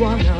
marijuana.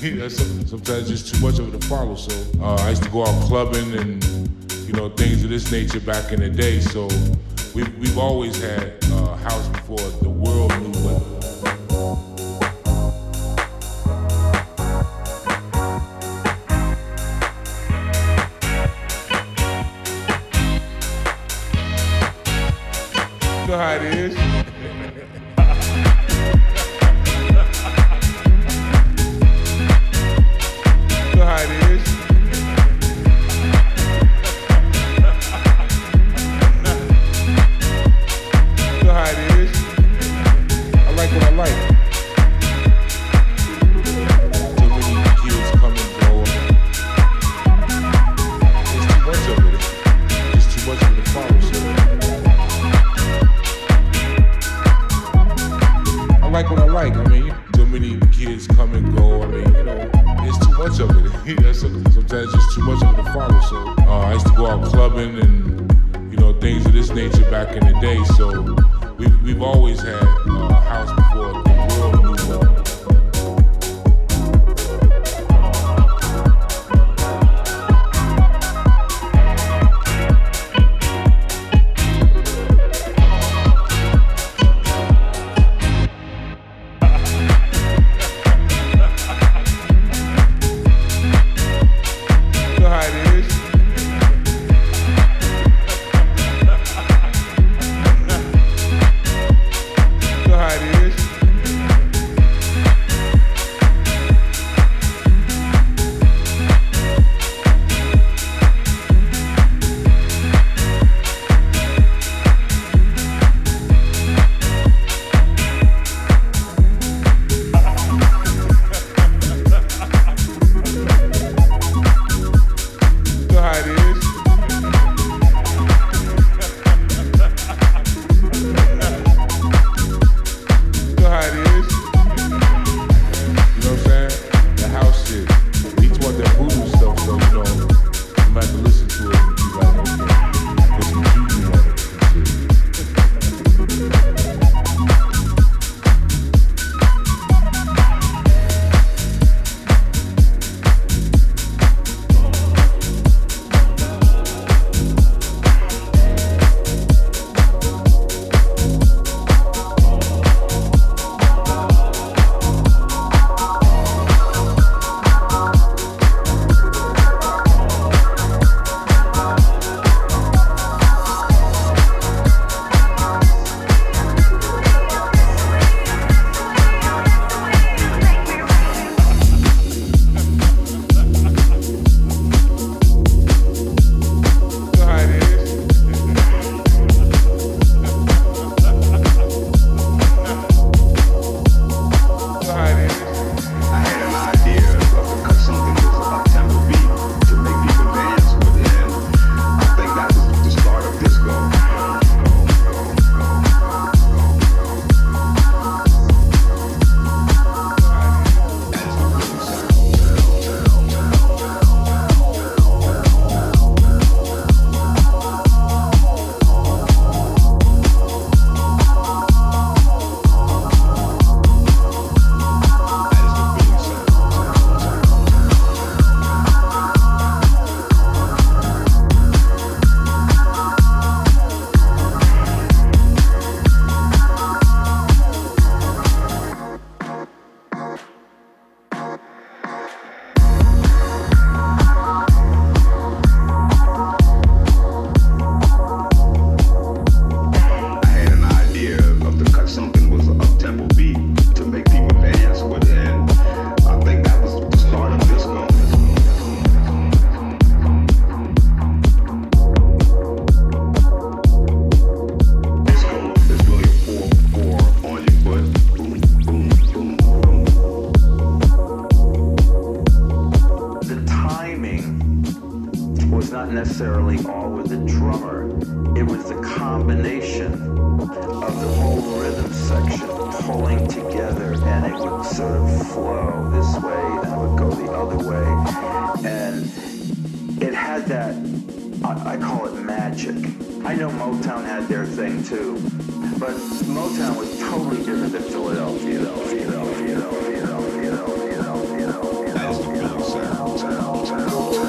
Sometimes just too much of it to follow. So uh, I used to go out clubbing and you know things of this nature back in the day. So we've we've always had uh, house before I call it magic. I know Motown had their thing too, but Motown was totally different than Philadelphia. Philadelphia, Philadelphia, Philadelphia, Philadelphia. Sound, sound.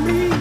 Me.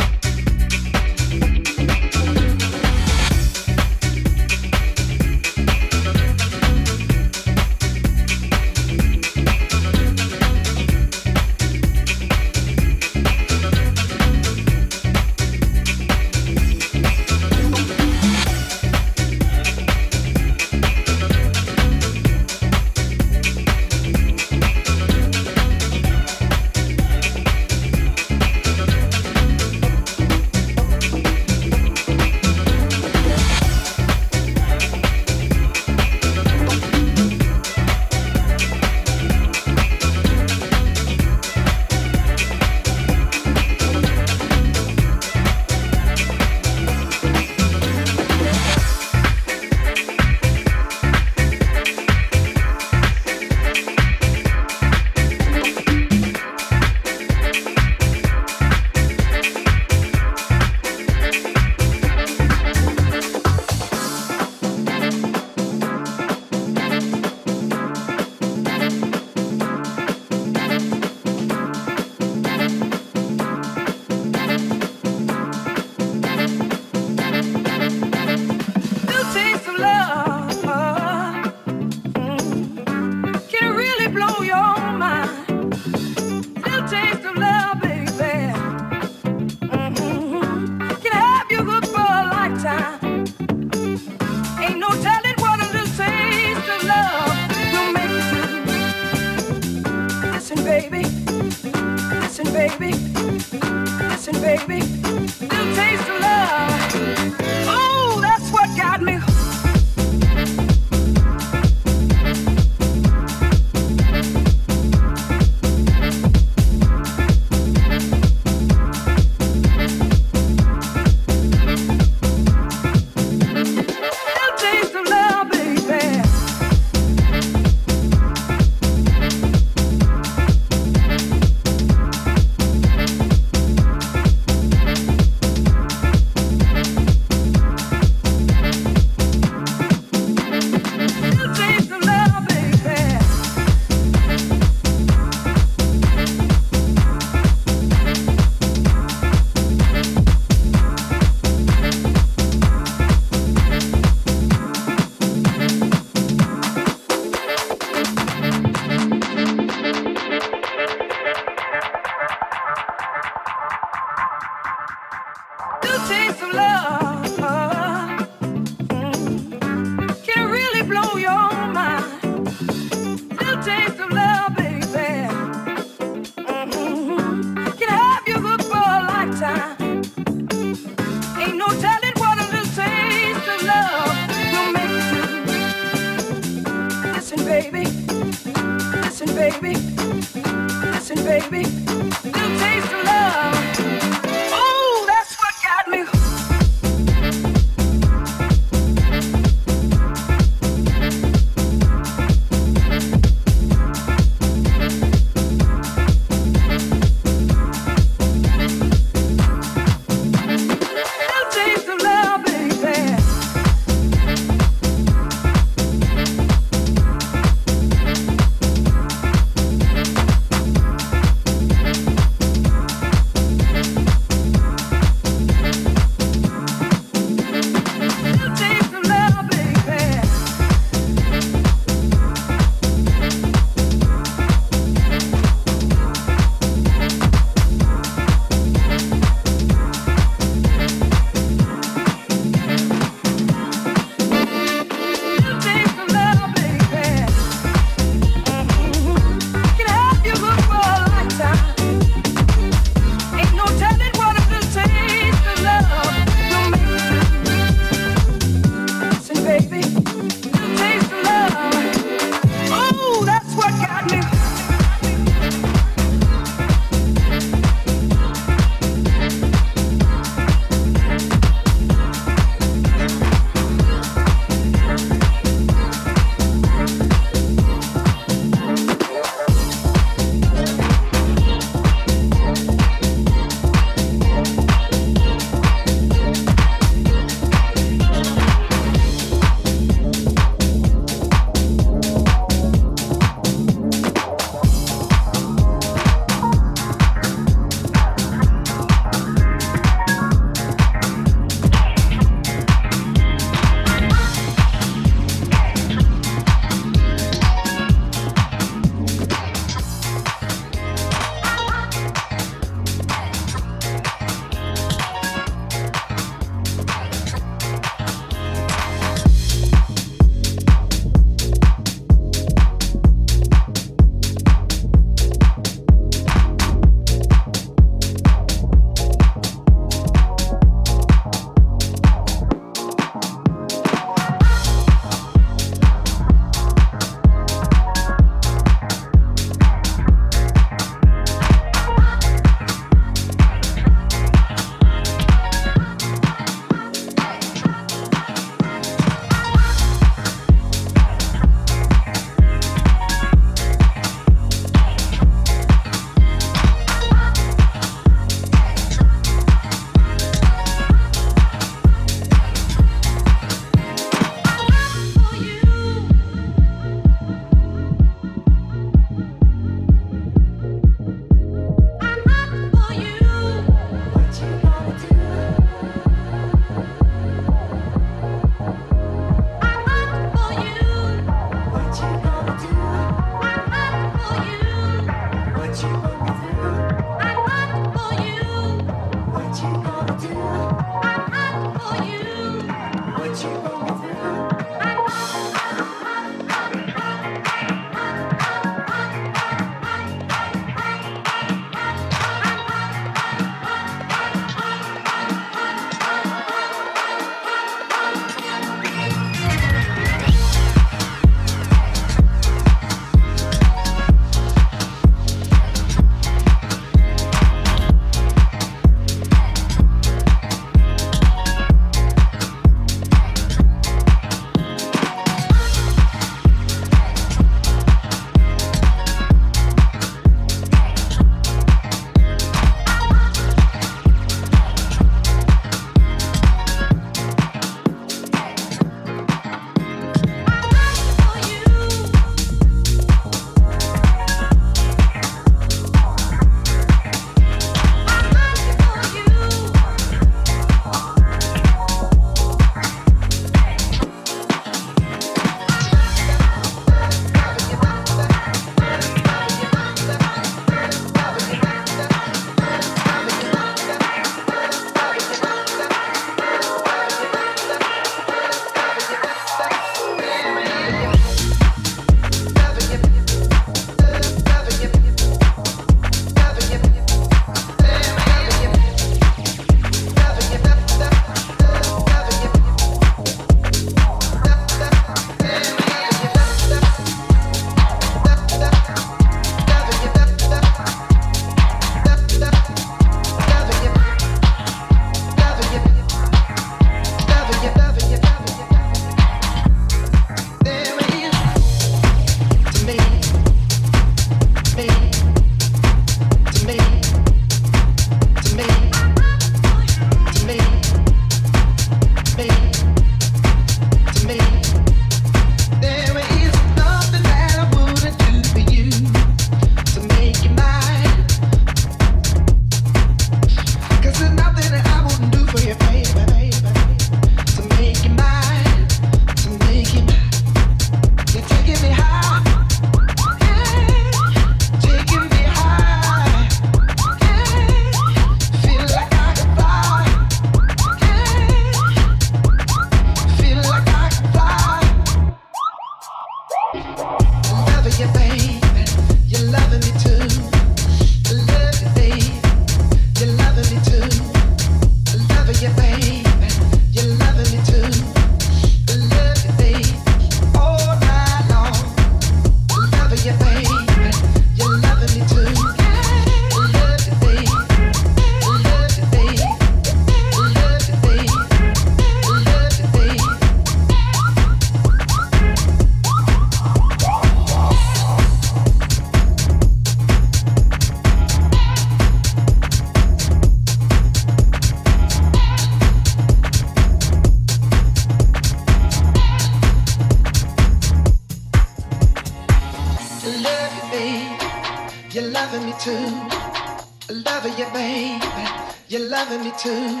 Loving me too.